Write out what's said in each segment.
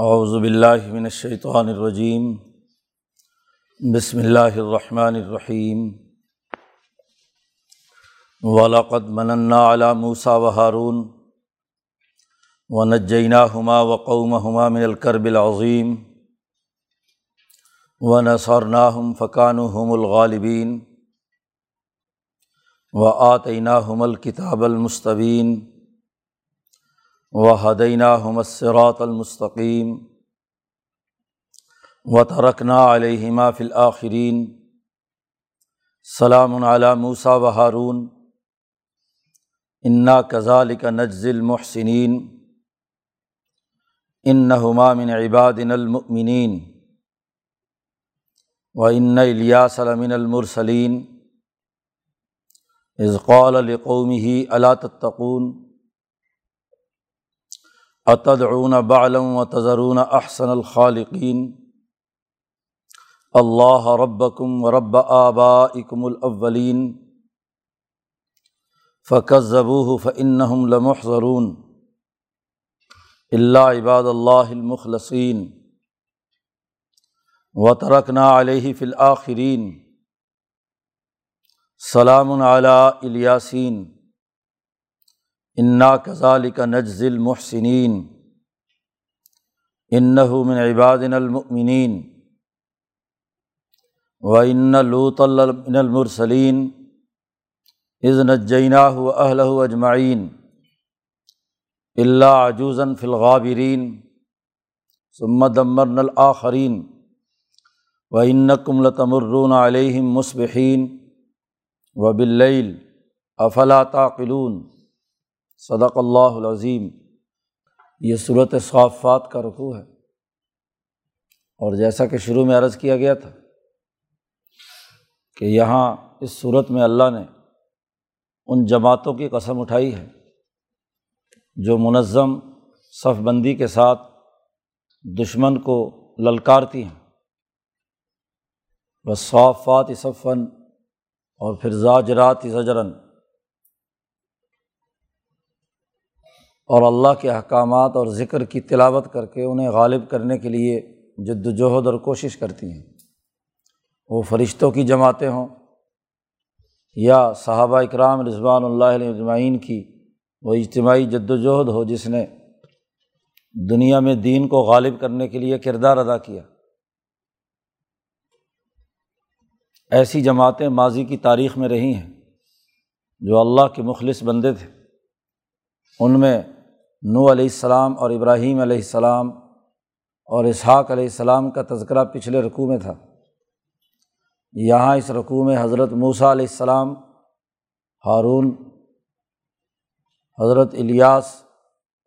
اعوذ باللہ من الشیطان الرجیم، بسم اللہ الرحمن الرحیم۔ ولاقد مننا علی موسیٰ و ہارون و ہما و قوم ہما من الکرب العظیم و نصرناہم فقانحم الغالبین و آتینہ ہم الکتاب المستبین۔ و حدینہ حمسرات المستقیم و ترکنا علیہما فی سلام علی موسیٰ و ہارون انا کزالک نجز المحسنین ان من عبادن المؤمنین و ان الیاس لمن المرسلین اذقال لقومه الا تتقون اتدعون بعلم و تضرون احسن الخالقین اللہ ربکم و رب آبائکم الاولین فکذبوہ فانہم لمحضرون اللہ عباد اللہ المخلصین و ترکنا علیہ فی الآخرین سلام علی الیاسین انا کزالک نجز المحسنین ان من عبادن المؤمنین و ان لوط من المرسلین از نجینہ و اہل اجمعین اللہ عجوزن فلغابرین سمد امرن الآخرین و ان لتمرون علیہم مصبحین و بلیل افلا تعقلون صدق اللہ العظیم۔ یہ صورت صافات کا رقوع ہے۔ اور جیسا کہ شروع میں عرض کیا گیا تھا کہ یہاں اس صورت میں اللہ نے ان جماعتوں کی قسم اٹھائی ہے جو منظم صف بندی کے ساتھ دشمن کو للکارتی ہیں۔ بس صافات صفن اور پھر زاجرات زجرن اور اللہ کے احکامات اور ذکر کی تلاوت کر کے انہیں غالب کرنے کے لیے جد وجہد اور کوشش کرتی ہیں۔ وہ فرشتوں کی جماعتیں ہوں یا صحابہ اکرام رضوان اللہ علیہ اجمعین کی وہ اجتماعی جد وجہد ہو جس نے دنیا میں دین کو غالب کرنے کے لیے کردار ادا کیا۔ ایسی جماعتیں ماضی کی تاریخ میں رہی ہیں جو اللہ کے مخلص بندے تھے۔ ان میں نو علیہ السلام اور ابراہیم علیہ السلام اور اسحاق علیہ السلام کا تذکرہ پچھلے رقوع میں تھا۔ یہاں اس رقوع میں حضرت موسیٰ علیہ السلام، ہارون، حضرت الیاس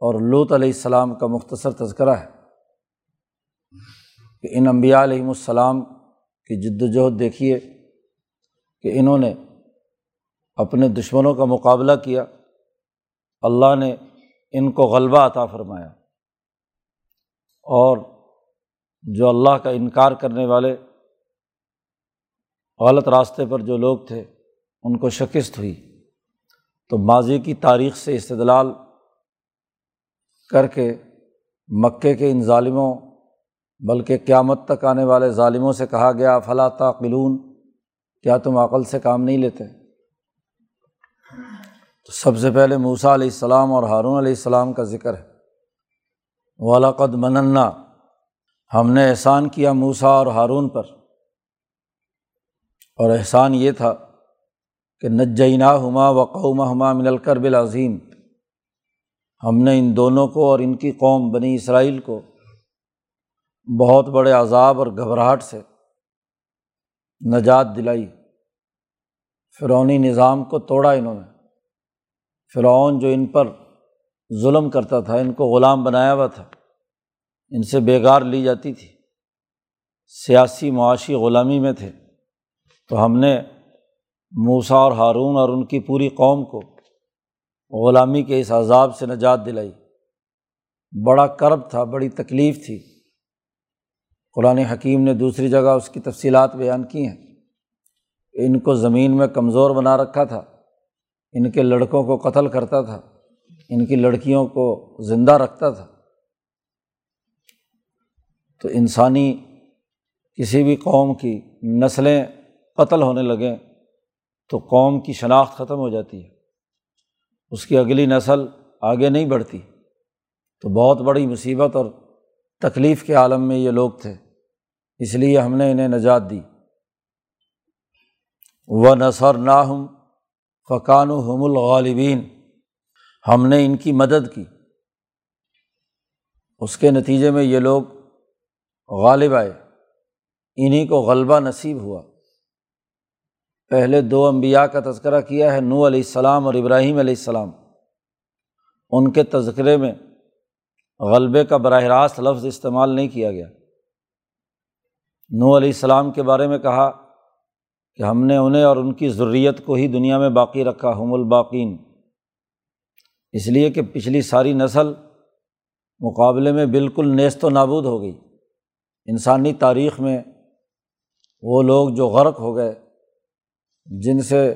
اور لوت علیہ السلام کا مختصر تذکرہ ہے کہ ان انبیاء علیہم السلام کی جد وجہد دیکھیے کہ انہوں نے اپنے دشمنوں کا مقابلہ کیا۔ اللہ نے ان کو غلبہ عطا فرمایا۔ اور جو اللہ کا انکار کرنے والے غلط راستے پر جو لوگ تھے، ان کو شکست ہوئی۔ تو ماضی کی تاریخ سے استدلال کر کے مکے کے ان ظالموں، بلکہ قیامت تک آنے والے ظالموں سے کہا گیا فلاں تعقلون، کیا تم عقل سے کام نہیں لیتے؟ تو سب سے پہلے موسا علیہ السلام اور ہارون علیہ السلام کا ذکر ہے۔ ولاقد مننا، ہم نے احسان کیا موسا اور ہارون پر۔ اور احسان یہ تھا کہ نجینہ ہما و قوم ہما من الکرب العظیم۔ ہم نے ان دونوں کو اور ان کی قوم بنی اسرائیل کو بہت بڑے عذاب اور گھبراہٹ سے نجات دلائی۔ فرونی نظام کو توڑا انہوں نے۔ فرعون جو ان پر ظلم کرتا تھا، ان کو غلام بنایا ہوا تھا، ان سے بیگار لی جاتی تھی۔ سیاسی معاشی غلامی میں تھے۔ تو ہم نے موسا اور ہارون اور ان کی پوری قوم کو غلامی کے اس عذاب سے نجات دلائی۔ بڑا کرب تھا، بڑی تکلیف تھی۔ قرآن حکیم نے دوسری جگہ اس کی تفصیلات بیان کی ہیں۔ ان کو زمین میں کمزور بنا رکھا تھا۔ ان کے لڑکوں کو قتل کرتا تھا، ان کی لڑکیوں کو زندہ رکھتا تھا۔ تو انسانی کسی بھی قوم کی نسلیں قتل ہونے لگیں تو قوم کی شناخت ختم ہو جاتی ہے۔ اس کی اگلی نسل آگے نہیں بڑھتی۔ تو بہت بڑی مصیبت اور تکلیف کے عالم میں یہ لوگ تھے۔ اس لیے ہم نے انہیں نجات دی۔ و نثر ناہم فقان و حم الغالبین ہم نے ان کی مدد کی۔ اس کے نتیجے میں یہ لوگ غالب آئے۔ انہیں کو غلبہ نصیب ہوا۔ پہلے دو انبیاء کا تذکرہ کیا ہے نو علیہ السلام اور ابراہیم علیہ السلام۔ ان کے تذکرے میں غلبے کا براہ راست لفظ استعمال نہیں کیا گیا۔ نو علیہ السلام کے بارے میں کہا کہ ہم نے انہیں اور ان کی ضروریت کو ہی دنیا میں باقی رکھا، ہم الباقین۔ اس لیے کہ پچھلی ساری نسل مقابلے میں بالکل نیست و نابود ہو گئی۔ انسانی تاریخ میں وہ لوگ جو غرق ہو گئے، جن سے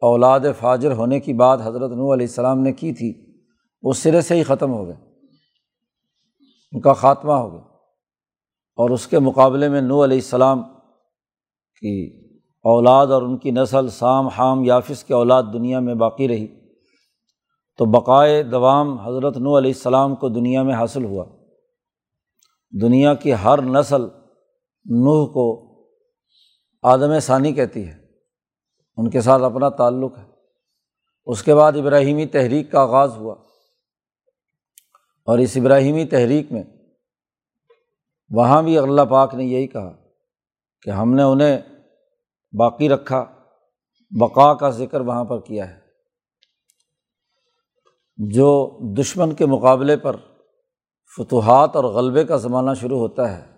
اولاد فاجر ہونے کی بات حضرت نو علیہ السلام نے کی تھی، وہ سرے سے ہی ختم ہو گئے۔ ان کا خاتمہ ہو گیا۔ اور اس کے مقابلے میں نو علیہ السلام کی اولاد اور ان کی نسل سام حام یافس کے اولاد دنیا میں باقی رہی۔ تو بقائے دوام حضرت نو علیہ السلام کو دنیا میں حاصل ہوا۔ دنیا کی ہر نسل نوح کو آدم ثانی کہتی ہے۔ ان کے ساتھ اپنا تعلق ہے۔ اس کے بعد ابراہیمی تحریک کا آغاز ہوا۔ اور اس ابراہیمی تحریک میں وہاں بھی اللہ پاک نے یہی کہا کہ ہم نے انہیں باقی رکھا بقا کا ذکر وہاں پر کیا ہے۔ جو دشمن کے مقابلے پر فتوحات اور غلبے کا زمانہ شروع ہوتا ہے،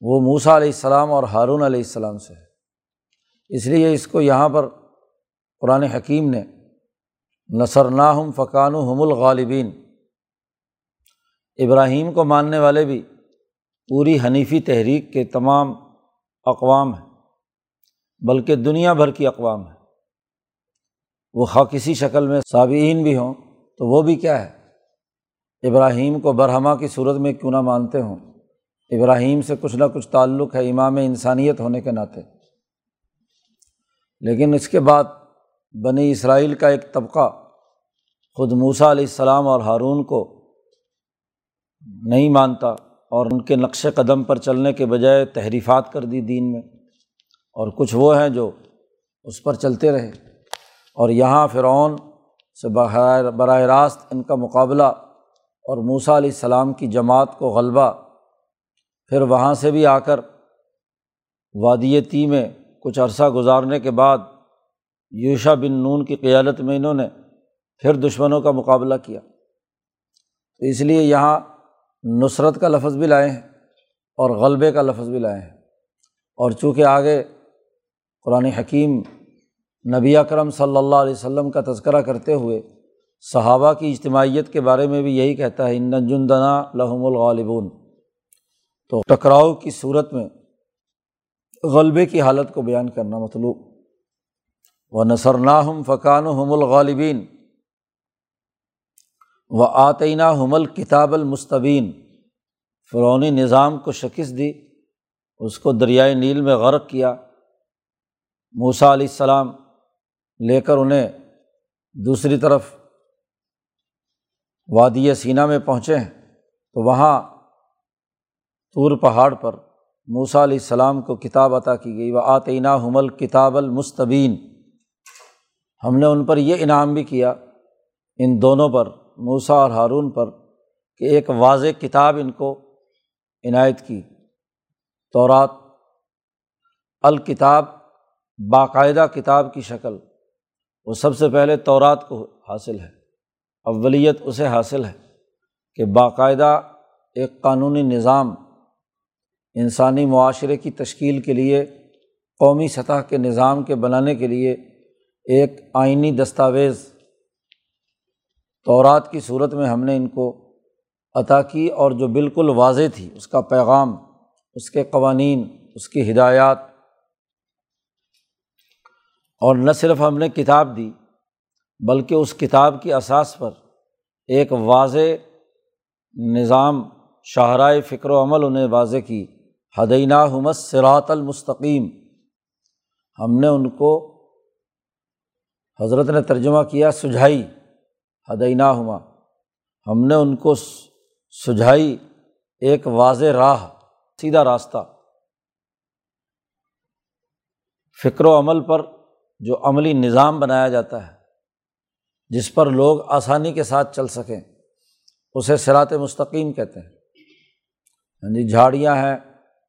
وہ موسا علیہ السلام اور ہارون علیہ السلام سے ہے۔ اس لیے اس کو یہاں پر قرآن حکیم نے نثر ناہم فقان و حم الغالبین، ابراہیم کو ماننے والے بھی پوری حنیفی تحریک کے تمام اقوام ہیں۔ بلکہ دنیا بھر کی اقوام ہے وہ خواہ کسی شکل میں صابئین بھی ہوں تو وہ بھی کیا ہے؟ ابراہیم کو برہما کی صورت میں کیوں نہ مانتے ہوں؟ ابراہیم سے کچھ نہ کچھ تعلق ہے امام انسانیت ہونے کے ناطے۔ لیکن اس کے بعد بنی اسرائیل کا ایک طبقہ خود موسا علیہ السلام اور ہارون کو نہیں مانتا اور ان کے نقش قدم پر چلنے کے بجائے تحریفات کر دی دین میں۔ اور کچھ وہ ہیں جو اس پر چلتے رہے۔ اور یہاں فرعون سے براہ راست ان کا مقابلہ اور موسا علیہ السلام کی جماعت کو غلبہ، پھر وہاں سے بھی آ کر وادیتی میں کچھ عرصہ گزارنے کے بعد یوشا بن نون کی قیادت میں انہوں نے پھر دشمنوں کا مقابلہ کیا۔ تو اس لیے یہاں نصرت کا لفظ بھی لائے ہیں اور غلبے کا لفظ بھی لائے ہیں۔ اور چونکہ آگے قرآن حکیم نبی اکرم صلی اللہ علیہ وسلم کا تذکرہ کرتے ہوئے صحابہ کی اجتماعیت کے بارے میں بھی یہی کہتا ہے، ان جندنا لحم الغالبون. تو ٹکراؤ کی صورت میں غلبے کی حالت کو بیان کرنا مطلوب۔ و نثر ناہم فقان و حم الغالبین و آتینہ حم الکتاب المستبین فرونی نظام کو شکست دی، اس کو دریائے نیل میں غرق کیا۔ موسا علیہ السلام لے کر انہیں دوسری طرف وادی سینا میں پہنچے ہیں، تو وہاں طور پہاڑ پر موسا علیہ السلام کو کتاب عطا کی گئی۔ وہ آتینہ حمل کتاب المستبین۔ ہم نے ان پر یہ انعام بھی کیا، ان دونوں پر موسا اور ہارون پر، کہ ایک واضح کتاب ان کو عنایت کی۔ تورات الکتاب باقاعدہ کتاب کی شکل، وہ سب سے پہلے تورات کو حاصل ہے، اولیت اسے حاصل ہے کہ باقاعدہ ایک قانونی نظام انسانی معاشرے کی تشکیل کے لیے، قومی سطح کے نظام کے بنانے کے لیے ایک آئینی دستاویز۔ تورات کی صورت میں ہم نے ان کو عطا کی اور جو بالکل واضح تھی، اس کا پیغام، اس کے قوانین، اس کی ہدایات اور نہ صرف ہم نے کتاب دی، بلکہ اس کتاب کی اساس پر ایک واضح نظام شاہراہ فکر و عمل انہیں واضح کی۔ حدینہ حمت سرات المستقیم۔ ہم نے ان کو حضرت نے ترجمہ کیا سجھائی۔ حدینہ ہما ہم نے ان کو سجھائی ایک واضح راہ، سیدھا راستہ۔ فکر و عمل پر جو عملی نظام بنایا جاتا ہے، جس پر لوگ آسانی کے ساتھ چل سکیں، اسے سرات مستقیم کہتے ہیں۔ ہاں جی جھاڑیاں ہیں،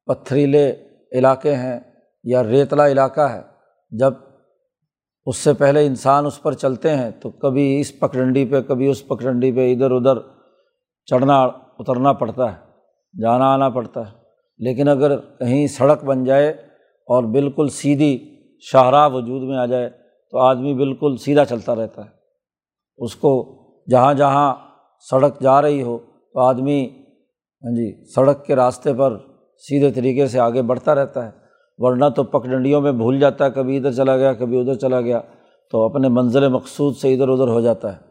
پتھریلے علاقے ہیں یا ریتلا علاقہ ہے، جب اس سے پہلے انسان اس پر چلتے ہیں تو کبھی اس پکڈنڈی پہ، کبھی اس پکڈنڈی پہ ادھر ادھر چڑھنا اترنا پڑتا ہے، جانا آنا پڑتا ہے۔ لیکن اگر کہیں سڑک بن جائے اور بالکل سیدھی شاہراہ وجود میں آ جائے تو آدمی بالکل سیدھا چلتا رہتا ہے۔ اس کو جہاں جہاں سڑک جا رہی ہو تو آدمی ہاں جی سڑک کے راستے پر سیدھے طریقے سے آگے بڑھتا رہتا ہے۔ ورنہ تو پکڈنڈیوں میں بھول جاتا ہے، کبھی ادھر چلا گیا، کبھی ادھر چلا گیا، تو اپنے منزل مقصود سے ادھر ادھر ہو جاتا ہے۔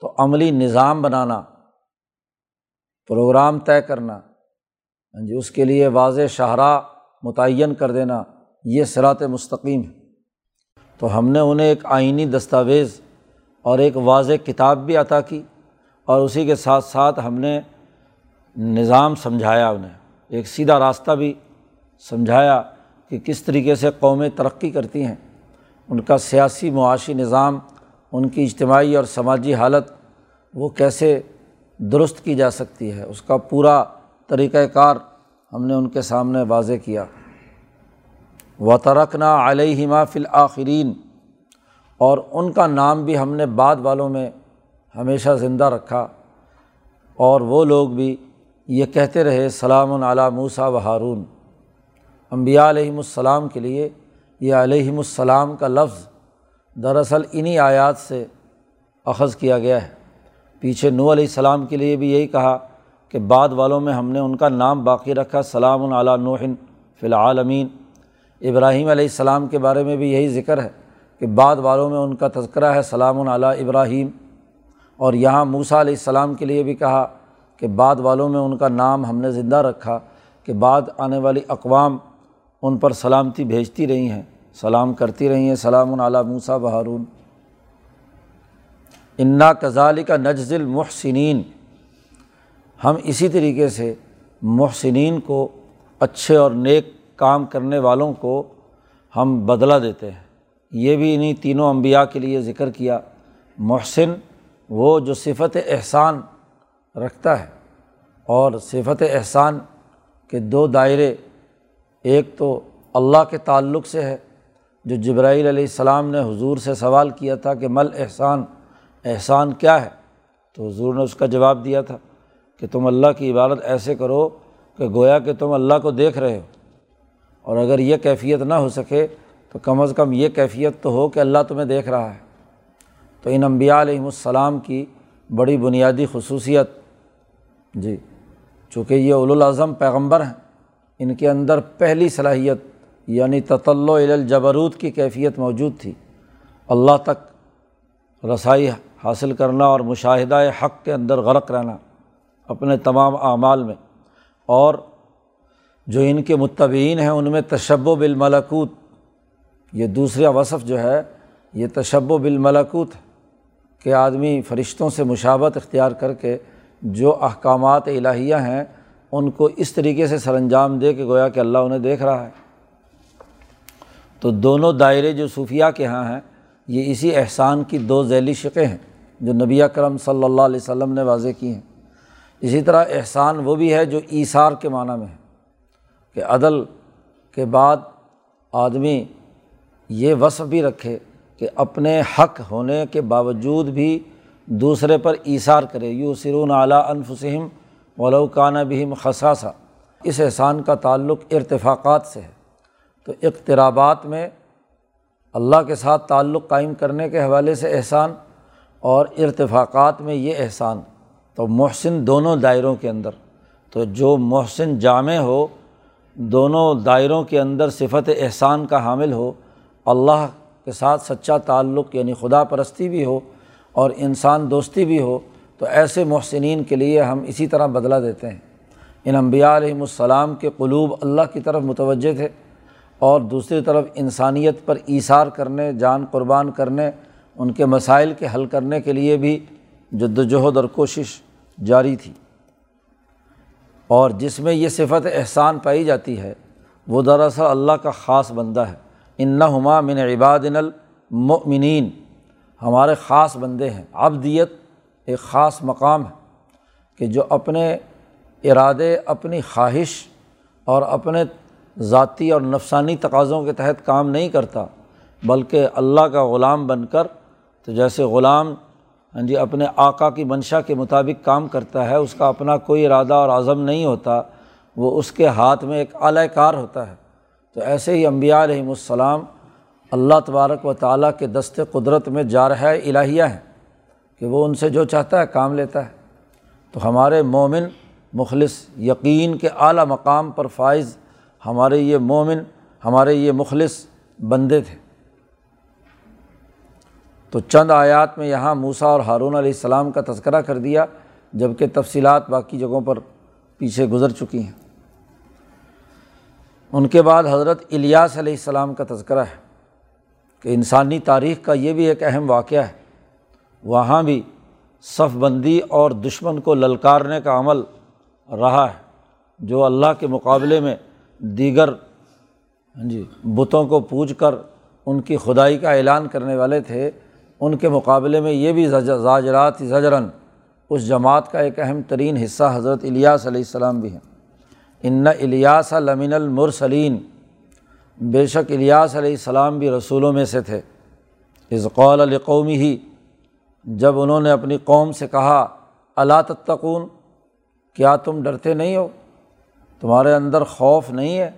تو عملی نظام بنانا، پروگرام طے کرنا ہاں جی اس کے لیے واضح شاہراہ متعین کر دینا یہ سرات مستقیم ہے۔ تو ہم نے انہیں ایک آئینی دستاویز اور ایک واضح کتاب بھی عطا کی اور اسی کے ساتھ ساتھ ہم نے نظام سمجھایا انہیں۔ ایک سیدھا راستہ بھی سمجھایا کہ کس طریقے سے قومیں ترقی کرتی ہیں۔ ان کا سیاسی معاشی نظام، ان کی اجتماعی اور سماجی حالت، وہ کیسے درست کی جا سکتی ہے، اس کا پورا طریقۂ کار ہم نے ان کے سامنے واضح کیا۔ و ترکنا علیہما فی الآخرین اور ان کا نام بھی ہم نے بعد والوں میں ہمیشہ زندہ رکھا۔ اور وہ لوگ بھی یہ کہتے رہے، سلام علیٰ موسا و ہارون امبیا علیہم السلام کے لیے یہ علیہم السلام کا لفظ دراصل انہیں آیات سے اخذ کیا گیا ہے۔ پیچھے نو علیہ السلام کے لیے بھی یہی کہا کہ بعد والوں میں ہم نے ان کا نام باقی رکھا، سلام علیٰ نوحن فی العالمین۔ ابراہیم علیہ السلام کے بارے میں بھی یہی ذکر ہے کہ بعد والوں میں ان کا تذکرہ ہے، سلام علیٰ ابراہیم۔ اور یہاں موسا علیہ السلام کے لیے بھی کہا کہ بعد والوں میں ان کا نام ہم نے زندہ رکھا کہ بعد آنے والی اقوام ان پر سلامتی بھیجتی رہی ہیں، سلام کرتی رہی ہیں، سلام علیٰ موسا بہارون انا کزالی کا نجز المحسنین۔ ہم اسی طریقے سے محسنین کو اچھے اور نیک کام کرنے والوں کو ہم بدلہ دیتے ہیں۔ یہ بھی انہیں تینوں انبیاء کے لیے ذکر کیا۔ محسن وہ جو صفت احسان رکھتا ہے اور صفت احسان کے دو دائرے، ایک تو اللہ کے تعلق سے ہے، جو جبرائیل علیہ السلام نے حضور سے سوال کیا تھا کہ مل احسان احسان کیا ہے؟ تو حضور نے اس کا جواب دیا تھا کہ تم اللہ کی عبادت ایسے کرو کہ گویا کہ تم اللہ کو دیکھ رہے ہو۔ اور اگر یہ کیفیت نہ ہو سکے تو کم از کم یہ کیفیت تو ہو کہ اللہ تمہیں دیکھ رہا ہے۔ تو ان انبیاء علیہم السلام کی بڑی بنیادی خصوصیت۔ جی چونکہ یہ الاظم پیغمبر ہیں، ان کے اندر پہلی صلاحیت یعنی تطل الجبروت کی کیفیت موجود تھی۔ اللہ تک رسائی حاصل کرنا اور مشاہدہ حق کے اندر غرق رہنا اپنے تمام اعمال میں۔ اور جو ان کے متبین ہیں، ان میں تشب و بالملکوت۔ یہ دوسرا وصف جو ہے، یہ تشب و بالملکوت کہ آدمی فرشتوں سے مشابت اختیار کر کے جو احکامات الہیہ ہیں، ان کو اس طریقے سے سر انجام دے کہ گویا کہ اللہ انہیں دیکھ رہا ہے۔ تو دونوں دائرے جو صوفیہ کے یہاں ہیں، یہ اسی احسان کی دو ذیلی شقیں ہیں جو نبی کرم صلی اللہ علیہ وسلم نے واضح کی ہیں۔ اسی طرح احسان وہ بھی ہے جو ایثار کے معنیٰ میں ہے۔ کہ عدل کے بعد آدمی یہ وصف بھی رکھے کہ اپنے حق ہونے کے باوجود بھی دوسرے پر ایثار کرے۔ یو سرون اعلیٰ انفسم ولو کانہ بہم خصاصہ۔ اس احسان کا تعلق ارتفاقات سے ہے۔ تو اقترابات میں اللہ کے ساتھ تعلق قائم کرنے کے حوالے سے احسان اور ارتفاقات میں یہ احسان۔ تو محسن دونوں دائروں کے اندر۔ تو جو محسن جامع ہو دونوں دائروں کے اندر صفت احسان کا حامل ہو، اللہ کے ساتھ سچا تعلق یعنی خدا پرستی بھی ہو اور انسان دوستی بھی ہو، تو ایسے محسنین کے لیے ہم اسی طرح بدلہ دیتے ہیں۔ ان انبیاء علیہم السلام کے قلوب اللہ کی طرف متوجہ تھے اور دوسری طرف انسانیت پر ایثار کرنے، جان قربان کرنے، ان کے مسائل کے حل کرنے کے لیے بھی جد وجہد اور کوشش جاری تھی۔ اور جس میں یہ صفت احسان پائی جاتی ہے، وہ دراصل اللہ کا خاص بندہ ہے۔ ان ہما من عباد المؤمنین۔ ہمارے خاص بندے ہیں۔ ابدیت ایک خاص مقام ہے کہ جو اپنے ارادے، اپنی خواہش اور اپنے ذاتی اور نفسانی تقاضوں کے تحت کام نہیں کرتا، بلکہ اللہ کا غلام بن کر، تو جیسے غلام ہاں جی اپنے آقا کی منشا کے مطابق کام کرتا ہے، اس کا اپنا کوئی ارادہ اور عزم نہیں ہوتا، وہ اس کے ہاتھ میں ایک اعلی کار ہوتا ہے۔ تو ایسے ہی امبیا علیہم السلام اللہ تبارک و تعالیٰ کے دست قدرت میں جا رہا ہے، الہیہ ہیں کہ وہ ان سے جو چاہتا ہے کام لیتا ہے۔ تو ہمارے مومن مخلص یقین کے اعلیٰ مقام پر فائز ہمارے یہ مومن، ہمارے یہ مخلص بندے تھے۔ تو چند آیات میں یہاں موسا اور ہارون علیہ السلام کا تذکرہ کر دیا جبکہ تفصیلات باقی جگہوں پر پیچھے گزر چکی ہیں۔ ان کے بعد حضرت الیاس علیہ السلام کا تذکرہ ہے کہ انسانی تاریخ کا یہ بھی ایک اہم واقعہ ہے، وہاں بھی صف بندی اور دشمن کو للکارنے کا عمل رہا ہے، جو اللہ کے مقابلے میں دیگر ہاں جی بتوں کو پوجھ کر ان کی خدائی کا اعلان کرنے والے تھے۔ ان کے مقابلے میں یہ بھی زاجرات زجرن اس جماعت کا ایک اہم ترین حصہ حضرت الیاس علیہ السلام بھی ہیں۔ ان الیاس لمن المرسلین، بے شک الیاس علیہ السلام بھی رسولوں میں سے تھے۔ قول القومی ہی جب انہوں نے اپنی قوم سے کہا اللہ تتقون، کیا تم ڈرتے نہیں ہو؟ تمہارے اندر خوف نہیں ہے؟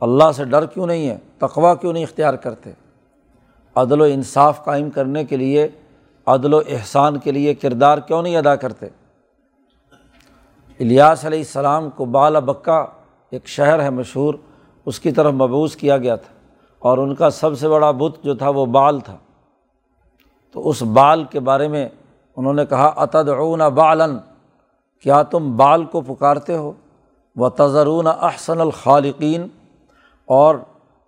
اللہ سے ڈر کیوں نہیں ہے؟ تقوا کیوں نہیں اختیار کرتے؟ عدل و انصاف قائم کرنے کے لیے، عدل و احسان کے لیے کردار کیوں نہیں ادا کرتے؟ الیاس علیہ السلام کو بال بکا ایک شہر ہے مشہور، اس کی طرف مبوس کیا گیا تھا اور ان کا سب سے بڑا بت جو تھا وہ بال تھا۔ تو اس بال کے بارے میں انہوں نے کہا، اتدعون بالن کیا تم بال کو پکارتے ہو؟ و تضرون احسن الخالقین اور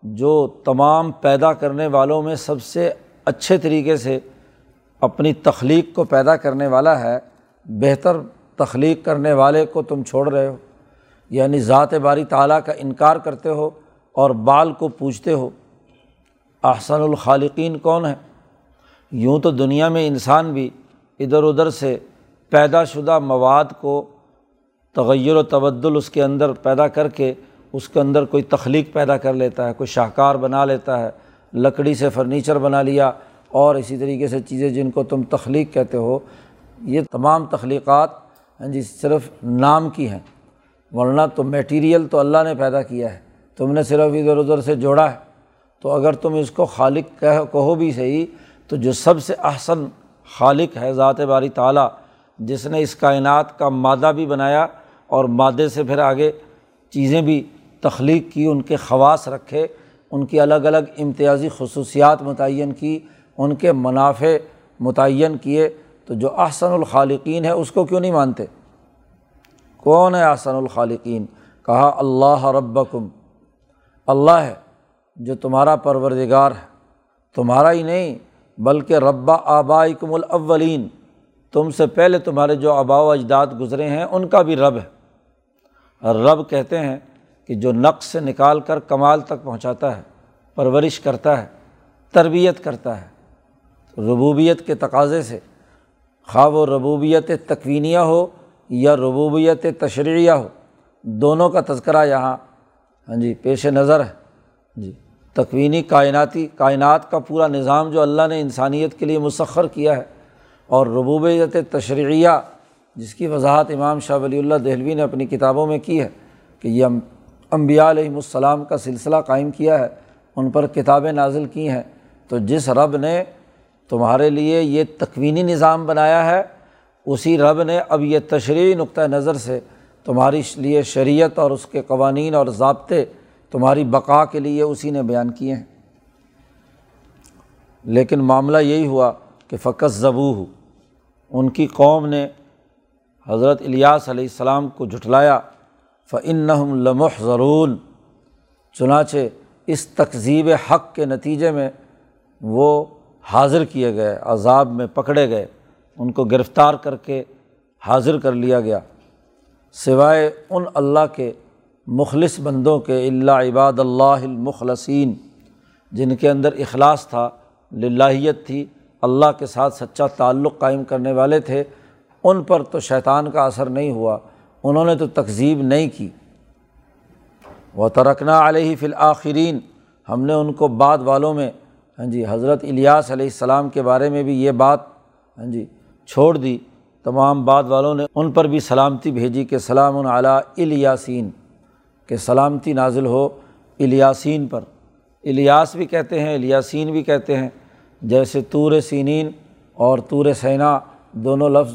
جو تمام پیدا کرنے والوں میں سب سے اچھے طریقے سے اپنی تخلیق کو پیدا کرنے والا ہے، بہتر تخلیق کرنے والے کو تم چھوڑ رہے ہو یعنی ذات باری تعالیٰ کا انکار کرتے ہو اور بال کو پوچھتے ہو۔ احسن الخالقین کون ہے یوں تو دنیا میں انسان بھی ادھر ادھر سے پیدا شدہ مواد کو تغیر و تبدل اس کے اندر پیدا کر کے اس کے اندر کوئی تخلیق پیدا کر لیتا ہے، کوئی شاہکار بنا لیتا ہے، لکڑی سے فرنیچر بنا لیا اور اسی طریقے سے چیزیں جن کو تم تخلیق کہتے ہو، یہ تمام تخلیقات ہاں جی صرف نام کی ہیں۔ ورنہ تو میٹیریل تو اللہ نے پیدا کیا ہے، تم نے صرف ادھر ادھر سے جوڑا ہے۔ تو اگر تم اس کو خالق کہو کہو بھی صحیح، تو جو سب سے احسن خالق ہے ذات باری تعالیٰ، جس نے اس کائنات کا مادہ بھی بنایا اور مادے سے پھر آگے چیزیں بھی تخلیق کی، ان کے خواص رکھے، ان کی الگ الگ امتیازی خصوصیات متعین کی، ان کے منافع متعین کیے۔ تو جو احسن الخالقین ہے اس کو کیوں نہیں مانتے؟ کون ہے احسن الخالقین؟ کہا، اللہ ربکم۔ اللہ ہے جو تمہارا پروردگار ہے۔ تمہارا ہی نہیں، بلکہ ربا آبائکم الاولین۔ تم سے پہلے تمہارے جو آبا و اجداد گزرے ہیں، ان کا بھی رب ہے۔ رب کہتے ہیں کہ جو نقص سے نکال کر کمال تک پہنچاتا ہے، پرورش کرتا ہے، تربیت کرتا ہے، ربوبیت کے تقاضے سے خواب و ربوبیت تکوینیہ ہو یا ربوبیت تشریعیہ ہو، دونوں کا تذکرہ یہاں ہاں جی پیش نظر ہے۔ جی تکوینی کائناتی، کائنات کا پورا نظام جو اللہ نے انسانیت کے لیے مسخر کیا ہے اور ربوبیت تشریعیہ، جس کی وضاحت امام شاہ ولی اللہ دہلوی نے اپنی کتابوں میں کی ہے کہ یہ امبیا علیہم السلام کا سلسلہ قائم کیا ہے، ان پر کتابیں نازل کی ہیں۔ تو جس رب نے تمہارے لیے یہ تکوینی نظام بنایا ہے، اسی رب نے اب یہ تشریحی نقطۂ نظر سے تمہاری لیے شریعت اور اس کے قوانین اور ضابطے تمہاری بقا کے لیے اسی نے بیان کیے ہیں۔ لیکن معاملہ یہی ہوا کہ فقط ضبو ہو ان کی قوم نے حضرت الیاس علیہ السلام کو جھٹلایا۔ فعن لمح ضرون چنانچہ اس تقزیب حق کے نتیجے میں وہ حاضر کیے گئے، عذاب میں پکڑے گئے، ان کو گرفتار کر کے حاضر کر لیا گیا۔ سوائے ان اللہ کے مخلص بندوں کے اللہ عباد اللہ المخلصین جن کے اندر اخلاص تھا، للہیت تھی، اللہ کے ساتھ سچا تعلق قائم کرنے والے تھے، ان پر تو شیطان کا اثر نہیں ہوا۔ انہوں نے تو تقزیب نہیں کی۔ وہ ترکنا علیہ فی الآخرین ہم نے ان کو بعد والوں میں ہاں جی حضرت الیاس علیہ السلام کے بارے میں بھی یہ بات ہاں جی چھوڑ دی۔ تمام بعد والوں نے ان پر بھی سلامتی بھیجی کہ سلام علیٰ الیاسین، کہ سلامتی نازل ہو الیاسین پر۔ الیاس بھی کہتے ہیں، الیاسین بھی کہتے ہیں۔ جیسے طور سینین اور طور سینا، دونوں لفظ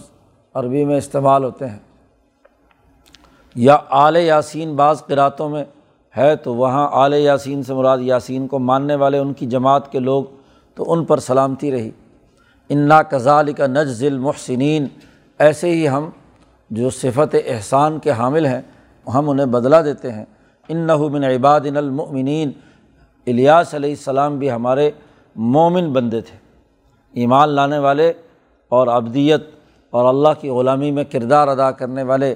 عربی میں استعمال ہوتے ہیں۔ یا آل یاسین بعض قراتوں میں ہے، تو وہاں آل یاسین سے مراد یاسین کو ماننے والے ان کی جماعت کے لوگ تو ان پر سلامتی رہی۔ انا کزال کا نج ذیل محسنین ایسے ہی ہم جو صفت احسان کے حامل ہیں، ہم انہیں بدلا دیتے ہیں۔ ان من عباد المؤمنین۔ الیاس علیہ السلام بھی ہمارے مومن بندے تھے۔ ایمان لانے والے اور ابدیت اور اللہ کی غلامی میں کردار ادا کرنے والے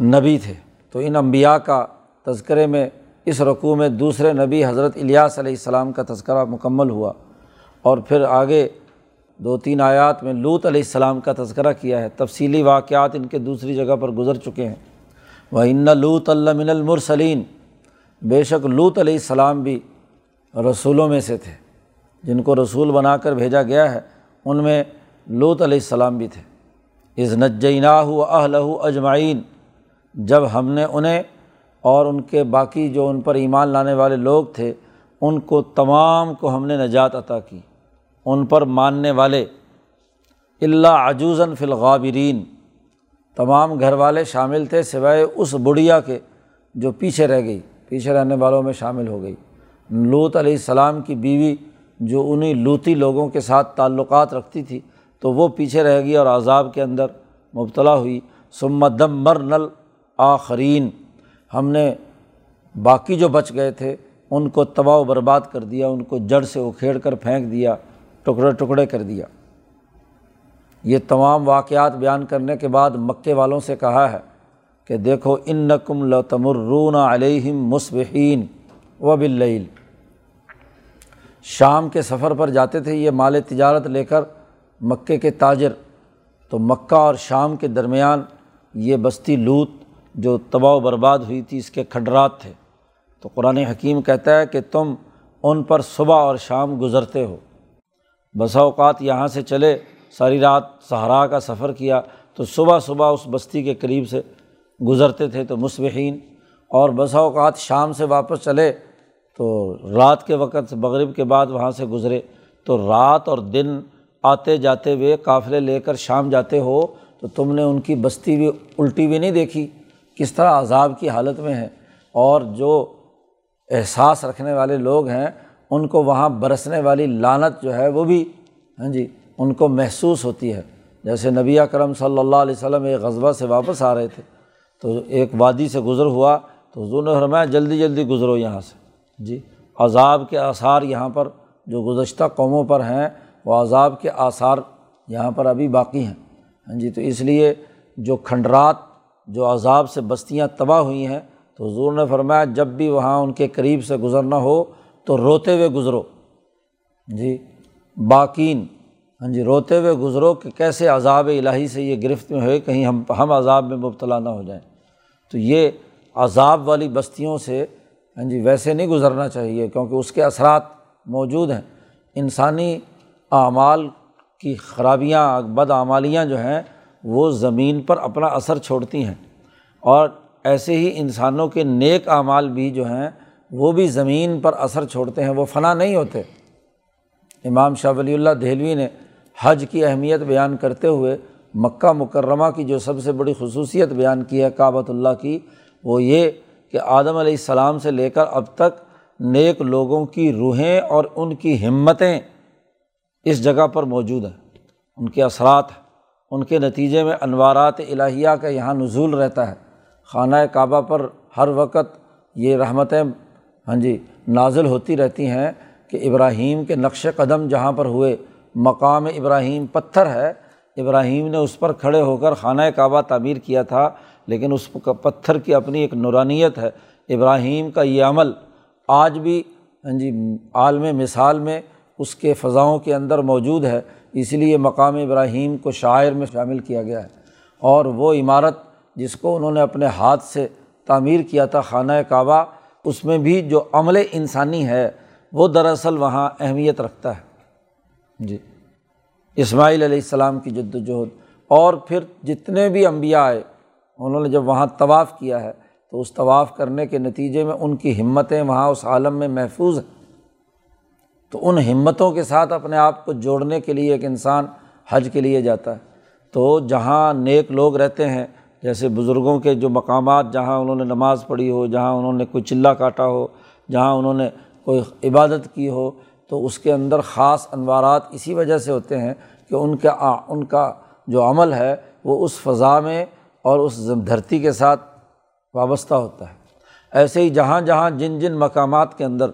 نبی تھے۔ تو ان انبیاء کا تذکرے میں اس رقوع میں دوسرے نبی حضرت الیاس علیہ السلام کا تذکرہ مکمل ہوا۔ اور پھر آگے دو تین آیات میں لوت علیہ السلام کا تذکرہ کیا ہے۔ تفصیلی واقعات ان کے دوسری جگہ پر گزر چکے ہیں۔ وہ ان لوت من المرسلین بے شک لوت علیہ السلام بھی رسولوں میں سے تھے۔ جن کو رسول بنا کر بھیجا گیا ہے، ان میں لوت علیہ السلام بھی تھے۔ از نجینہ اہلہ اجمعین جب ہم نے انہیں اور ان کے باقی جو ان پر ایمان لانے والے لوگ تھے، ان کو تمام کو ہم نے نجات عطا کی۔ ان پر ماننے والے اللہ عجوزاً فی الغابرین۔ تمام گھر والے شامل تھے، سوائے اس بڑھیا کے جو پیچھے رہ گئی۔ پیچھے رہنے والوں میں شامل ہو گئی۔ لوت علیہ السلام کی بیوی جو انہیں لوتی لوگوں کے ساتھ تعلقات رکھتی تھی، تو وہ پیچھے رہ گئی اور عذاب کے اندر مبتلا ہوئی۔ سمدم مر نل آخرین ہم نے باقی جو بچ گئے تھے، ان کو تباہ و برباد کر دیا، ان کو جڑ سے اکھیڑ کر پھینک دیا، ٹکڑے ٹکڑے کر دیا۔ یہ تمام واقعات بیان کرنے کے بعد مکے والوں سے کہا ہے کہ دیکھو ان نقم لتمرون علیہم مصبحین و بلعیل شام کے سفر پر جاتے تھے، یہ مال تجارت لے کر مکے کے تاجر۔ تو مکہ اور شام کے درمیان یہ بستی لوت جو تباہ و برباد ہوئی تھی، اس کے کھنڈرات تھے۔ تو قرآن حکیم کہتا ہے کہ تم ان پر صبح اور شام گزرتے ہو۔ بسا اوقات یہاں سے چلے، ساری رات سہارا کا سفر کیا، تو صبح صبح اس بستی کے قریب سے گزرتے تھے تو مصبحین۔ اور بسا اوقات شام سے واپس چلے تو رات کے وقت، مغرب کے بعد وہاں سے گزرے۔ تو رات اور دن آتے جاتے ہوئے قافلے لے کر شام جاتے ہو، تو تم نے ان کی بستی بھی، الٹی بھی نہیں دیکھی۔ کس طرح عذاب کی حالت میں ہے اور جو احساس رکھنے والے لوگ ہیں، ان کو وہاں برسنے والی لانت جو ہے وہ بھی ہاں جی ان کو محسوس ہوتی ہے۔ جیسے نبی کرم صلی اللہ علیہ وسلم ایک غذبہ سے واپس آ رہے تھے، تو ایک وادی سے گزر ہوا، تو حضور نے فرمایا، جلدی جلدی گزرو یہاں سے۔ جی عذاب کے آثار یہاں پر جو گزشتہ قوموں پر ہیں، وہ عذاب کے آثار یہاں پر ابھی باقی ہیں۔ ہاں جی تو اس لیے جو کھنڈرات جو عذاب سے بستیاں تباہ ہوئی ہیں، تو حضور نے فرمایا، جب بھی وہاں ان کے قریب سے گزرنا ہو، تو روتے ہوئے گزرو۔ جی باقین۔ ہاں جی روتے ہوئے گزرو کہ کیسے عذاب الہی سے یہ گرفت میں ہوئے، کہیں ہم ہم عذاب میں مبتلا نہ ہو جائیں۔ تو یہ عذاب والی بستیوں سے ہاں جی ویسے نہیں گزرنا چاہیے، کیونکہ اس کے اثرات موجود ہیں۔ انسانی اعمال کی خرابیاں بد اعمالیاں جو ہیں وہ زمین پر اپنا اثر چھوڑتی ہیں۔ اور ایسے ہی انسانوں کے نیک اعمال بھی جو ہیں، وہ بھی زمین پر اثر چھوڑتے ہیں، وہ فنا نہیں ہوتے۔ امام شاہ ولی اللہ دہلوی نے حج کی اہمیت بیان کرتے ہوئے مکہ مکرمہ کی جو سب سے بڑی خصوصیت بیان کی ہے کعبۃ اللہ کی، وہ یہ کہ آدم علیہ السلام سے لے کر اب تک نیک لوگوں کی روحیں اور ان کی ہمتیں اس جگہ پر موجود ہیں۔ ان کے اثرات ہیں۔ ان کے نتیجے میں انوارات الہیہ کا یہاں نزول رہتا ہے۔ خانہ کعبہ پر ہر وقت یہ رحمتیں ہاں جی نازل ہوتی رہتی ہیں کہ ابراہیم کے نقش قدم جہاں پر ہوئے، مقام ابراہیم پتھر ہے۔ ابراہیم نے اس پر کھڑے ہو کر خانہ کعبہ تعمیر کیا تھا، لیکن اس پتھر کی اپنی ایک نورانیت ہے۔ ابراہیم کا یہ عمل آج بھی ہاں جی عالم مثال میں اس کے فضاؤں کے اندر موجود ہے۔ اس لیے مقام ابراہیم کو شاعر میں شامل کیا گیا ہے۔ اور وہ عمارت جس کو انہوں نے اپنے ہاتھ سے تعمیر کیا تھا، خانہ کعبہ، اس میں بھی جو عمل انسانی ہے، وہ دراصل وہاں اہمیت رکھتا ہے۔ جی۔ اسماعیل علیہ السلام کی جد وجہد اور پھر جتنے بھی انبیاء آئے، انہوں نے جب وہاں طواف کیا ہے، تو اس طواف کرنے کے نتیجے میں ان کی ہمتیں وہاں اس عالم میں محفوظ ہیں۔ تو ان ہمتوں کے ساتھ اپنے آپ کو جوڑنے کے لیے ایک انسان حج کے لیے جاتا ہے۔ تو جہاں نیک لوگ رہتے ہیں، جیسے بزرگوں کے جو مقامات، جہاں انہوں نے نماز پڑھی ہو، جہاں انہوں نے کوئی چلہ کاٹا ہو، جہاں انہوں نے کوئی عبادت کی ہو، تو اس کے اندر خاص انوارات اسی وجہ سے ہوتے ہیں کہ ان کا ان کا جو عمل ہے، وہ اس فضا میں اور اس دھرتی کے ساتھ وابستہ ہوتا ہے۔ ایسے ہی جہاں جہاں جن جن مقامات کے اندر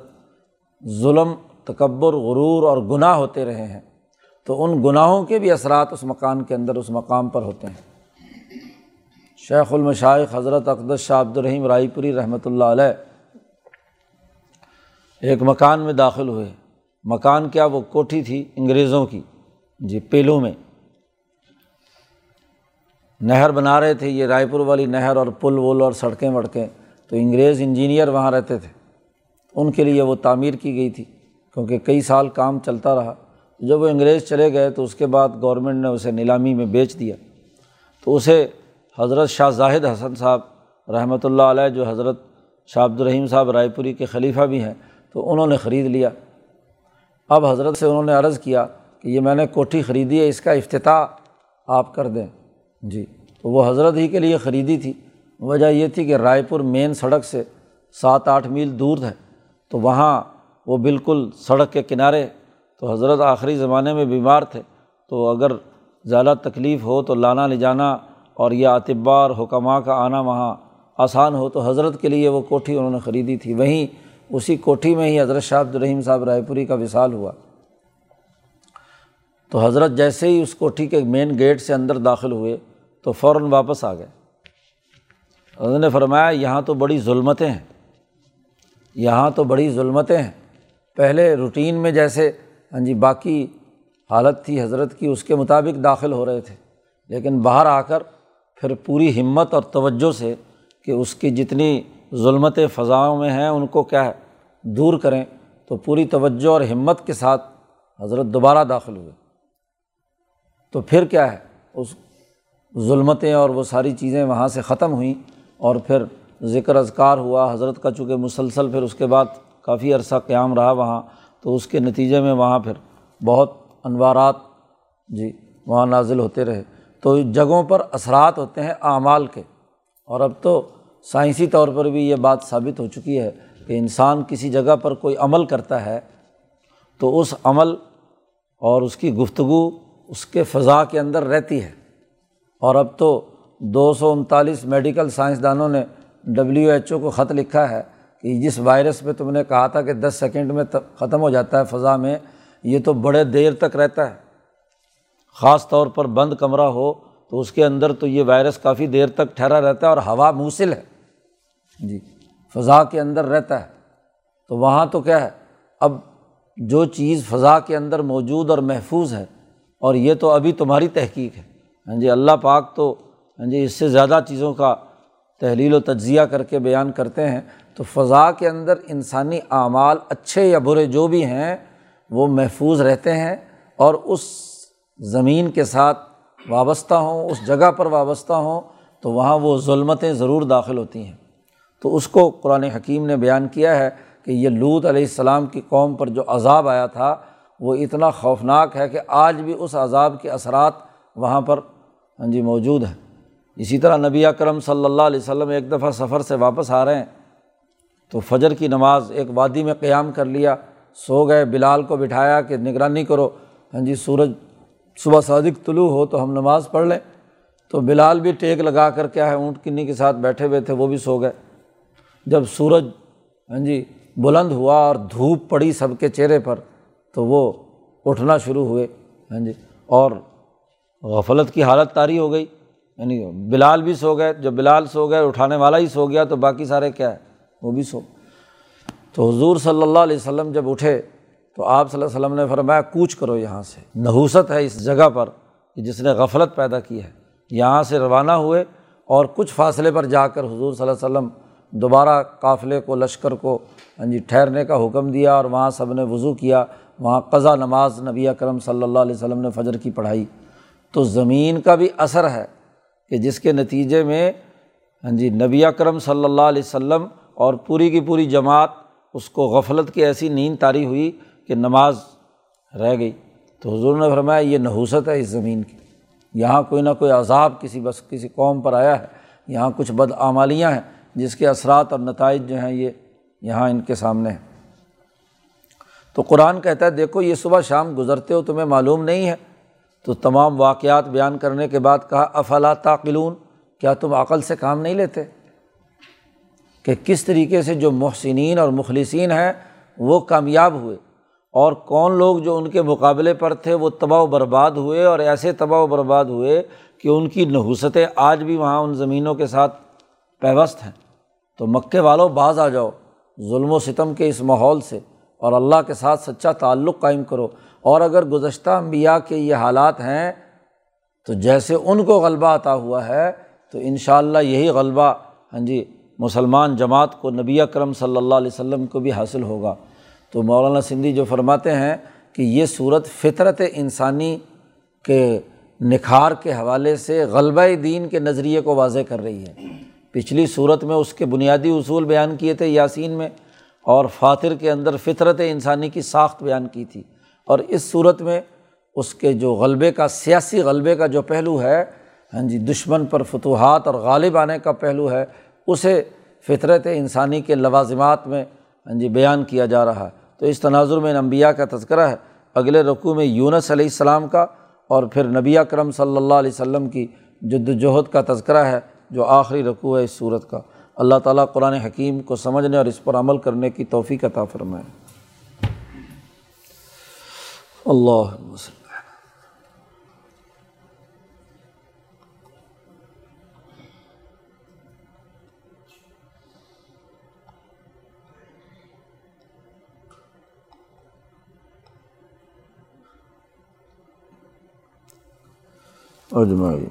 ظلم تکبر، غرور اور گناہ ہوتے رہے ہیں۔ تو ان گناہوں کے بھی اثرات اس مکان کے اندر، اس مقام پر ہوتے ہیں۔ شیخ المشائق حضرت اقدس شاہ عبد الرحیم رائے پوری رحمۃ اللہ علیہ ایک مکان میں داخل ہوئے۔ مکان کیا؟ وہ کوٹھی تھی انگریزوں کی۔ جی پیلو میں۔ نہر بنا رہے تھے، یہ رائے پور والی نہر اور پل ول اور سڑکیں وڑکیں۔ تو انگریز انجینئر وہاں رہتے تھے۔ ان کے لیے وہ تعمیر کی گئی تھی۔ کیونکہ کئی سال کام چلتا رہا۔ جب وہ انگریز چلے گئے تو اس کے بعد گورنمنٹ نے اسے نیلامی میں بیچ دیا۔ تو اسے حضرت شاہ زاہد حسن صاحب رحمۃ اللہ علیہ، جو حضرت شاہ عبد الرحیم صاحب رائے پوری کے خلیفہ بھی ہیں، تو انہوں نے خرید لیا۔ اب حضرت سے انہوں نے عرض کیا کہ یہ میں نے کوٹھی خریدی ہے، اس کا افتتاح آپ کر دیں۔ جی تو وہ حضرت ہی کے لیے خریدی تھی۔ وجہ یہ تھی کہ رائے پور مین سڑک سے سات آٹھ میل دور ہے، تو وہاں وہ بالکل سڑک کے کنارے تو حضرت آخری زمانے میں بیمار تھے تو اگر زیادہ تکلیف ہو تو لانا لے جانا اور یہ اطبار حکمہ کا آنا وہاں آسان ہو تو حضرت کے لیے وہ کوٹھی انہوں نے خریدی تھی وہیں اسی کوٹھی میں ہی حضرت شاہ عبد الرحیم صاحب رائے پوری کا وصال ہوا۔ تو حضرت جیسے ہی اس کوٹھی کے مین گیٹ سے اندر داخل ہوئے تو فوراً واپس آ گئے۔ حضرت نے فرمایا، یہاں تو بڑی ظلمتیں ہیں۔ یہاں تو بڑی ظلمتیں ہیں۔ پہلے روٹین میں جیسے ہاں جی باقی حالت تھی حضرت کی، اس کے مطابق داخل ہو رہے تھے۔ لیکن باہر آ کر پھر پوری ہمت اور توجہ سے کہ اس کی جتنی ظلمت فضاؤں میں ہیں، ان کو کیا ہے دور کریں، تو پوری توجہ اور ہمت کے ساتھ حضرت دوبارہ داخل ہوئے۔ تو پھر کیا ہے؟ اس ظلمتیں اور وہ ساری چیزیں وہاں سے ختم ہوئیں اور پھر ذکر اذکار ہوا، حضرت کا چونکہ مسلسل پھر اس کے بعد کافی عرصہ قیام رہا وہاں، تو اس کے نتیجے میں وہاں پھر بہت انوارات جی وہاں نازل ہوتے رہے۔ تو جگہوں پر اثرات ہوتے ہیں اعمال کے۔ اور اب تو سائنسی طور پر بھی یہ بات ثابت ہو چکی ہے کہ انسان کسی جگہ پر کوئی عمل کرتا ہے تو اس عمل اور اس کی گفتگو اس کے فضا کے اندر رہتی ہے۔ اور اب تو دو سو انتالیس میڈیکل سائنسدانوں نے ڈبلیو ایچ او کو خط لکھا ہے۔ کہ جس وائرس پہ تم نے کہا تھا کہ دس سیکنڈ میں ختم ہو جاتا ہے فضا میں، یہ تو بڑے دیر تک رہتا ہے۔ خاص طور پر بند کمرہ ہو تو اس کے اندر تو یہ وائرس کافی دیر تک ٹھہرا رہتا ہے اور ہوا موصل ہے۔ جی فضا کے اندر رہتا ہے۔ تو وہاں تو کیا ہے؟ اب جو چیز فضا کے اندر موجود اور محفوظ ہے، اور یہ تو ابھی تمہاری تحقیق ہے۔ ہاں جی اللہ پاک تو ہاں جی اس سے زیادہ چیزوں کا تحلیل و تجزیہ کر کے بیان کرتے ہیں۔ تو فضا کے اندر انسانی اعمال اچھے یا برے جو بھی ہیں، وہ محفوظ رہتے ہیں اور اس زمین کے ساتھ وابستہ ہوں، اس جگہ پر وابستہ ہوں، تو وہاں وہ ظلمتیں ضرور داخل ہوتی ہیں۔ تو اس کو قرآن حکیم نے بیان کیا ہے کہ یہ لوت علیہ السلام کی قوم پر جو عذاب آیا تھا، وہ اتنا خوفناک ہے کہ آج بھی اس عذاب کے اثرات وہاں پر ہاں جی موجود ہیں۔ اسی طرح نبی اکرم صلی اللہ علیہ وسلم ایک دفعہ سفر سے واپس آ رہے ہیں۔ تو فجر کی نماز ایک وادی میں قیام کر لیا۔ سو گئے، بلال کو بٹھایا کہ نگرانی کرو۔ ہاں جی سورج صبح صادق طلوع ہو تو ہم نماز پڑھ لیں۔ تو بلال بھی ٹیک لگا کر کیا ہے، اونٹ کنی کے ساتھ بیٹھے ہوئے تھے، وہ بھی سو گئے۔ جب سورج ہاں جی بلند ہوا اور دھوپ پڑی سب کے چہرے پر، تو وہ اٹھنا شروع ہوئے۔ ہاں جی اور غفلت کی حالت طاری ہو گئی۔ یعنی بلال بھی سو گئے۔ جب بلال سو گئے اٹھانے والا ہی سو گیا تو باقی سارے کیا ہے؟ وہ بھی سو۔ تو حضور صلی اللہ علیہ وسلم جب اٹھے تو آپ صلی اللہ علیہ وسلم نے فرمایا، کوچ کرو یہاں سے۔ نحوست ہے اس جگہ پر کہ جس نے غفلت پیدا کی ہے۔ یہاں سے روانہ ہوئے اور کچھ فاصلے پر جا کر حضور صلی اللہ علیہ وسلم دوبارہ قافلے کو، لشکر کو ہاں جی ٹھہرنے کا حکم دیا اور وہاں سب نے وضو کیا۔ وہاں قضا نماز نبی اکرم صلی اللہ علیہ وسلم نے فجر کی پڑھائی۔ تو زمین کا بھی اثر ہے کہ جس کے نتیجے میں ہاں جی نبی اکرم صلی اللہ علیہ وسلم اور پوری کی پوری جماعت اس کو غفلت کی ایسی نیند تاری ہوئی کہ نماز رہ گئی۔ تو حضور نے فرمایا، یہ نحوست ہے اس زمین کی۔ یہاں کوئی نہ کوئی عذاب کسی بس کسی قوم پر آیا ہے۔ یہاں کچھ بدعمالیاں ہیں جس کے اثرات اور نتائج جو ہیں یہ یہاں ان کے سامنے ہیں۔ تو قرآن کہتا ہے، دیکھو، یہ صبح شام گزرتے ہو، تمہیں معلوم نہیں ہے۔ تو تمام واقعات بیان کرنے کے بعد کہا، افلا تعقلون کیا تم عقل سے کام نہیں لیتے؟ کہ کس طریقے سے جو محسنین اور مخلصین ہیں وہ کامیاب ہوئے اور کون لوگ جو ان کے مقابلے پر تھے وہ تباہ و برباد ہوئے اور ایسے تباہ و برباد ہوئے کہ ان کی نحوستیں آج بھی وہاں ان زمینوں کے ساتھ پیوست ہیں۔ تو مکے والوں بعض آ جاؤ ظلم و ستم کے اس ماحول سے اور اللہ کے ساتھ سچا تعلق قائم کرو۔ اور اگر گزشتہ انبیاء کے یہ حالات ہیں تو جیسے ان کو غلبہ عطا ہوا ہے تو ان شاء اللہ یہی غلبہ ہاں جی مسلمان جماعت کو نبی اکرم صلی اللہ علیہ وسلم کو بھی حاصل ہوگا۔ تو مولانا سندھی جو فرماتے ہیں کہ یہ صورت فطرت انسانی کے نکھار کے حوالے سے غلبہ دین کے نظریے کو واضح کر رہی ہے۔ پچھلی صورت میں اس کے بنیادی اصول بیان کیے تھے یاسین میں اور فاتر کے اندر فطرت انسانی کی ساخت بیان کی تھی۔ اور اس صورت میں اس کے جو غلبے کا، سیاسی غلبے کا جو پہلو ہے ہاں جی دشمن پر فتوحات اور غالب آنے کا پہلو ہے اسے فطرت انسانی کے لوازمات میں ہاں جی بیان کیا جا رہا ہے۔ تو اس تناظر میں انبیاء کا تذکرہ ہے۔ اگلے رقوع میں یونس علیہ السلام کا اور پھر نبی کرم صلی اللہ علیہ وسلم کی جد وجہد کا تذکرہ ہے، جو آخری رقوع ہے اس صورت کا۔ اللہ تعالیٰ قرآن حکیم کو سمجھنے اور اس پر عمل کرنے کی توفیق عطا فرمائے۔ اللہ وسلم اجمعین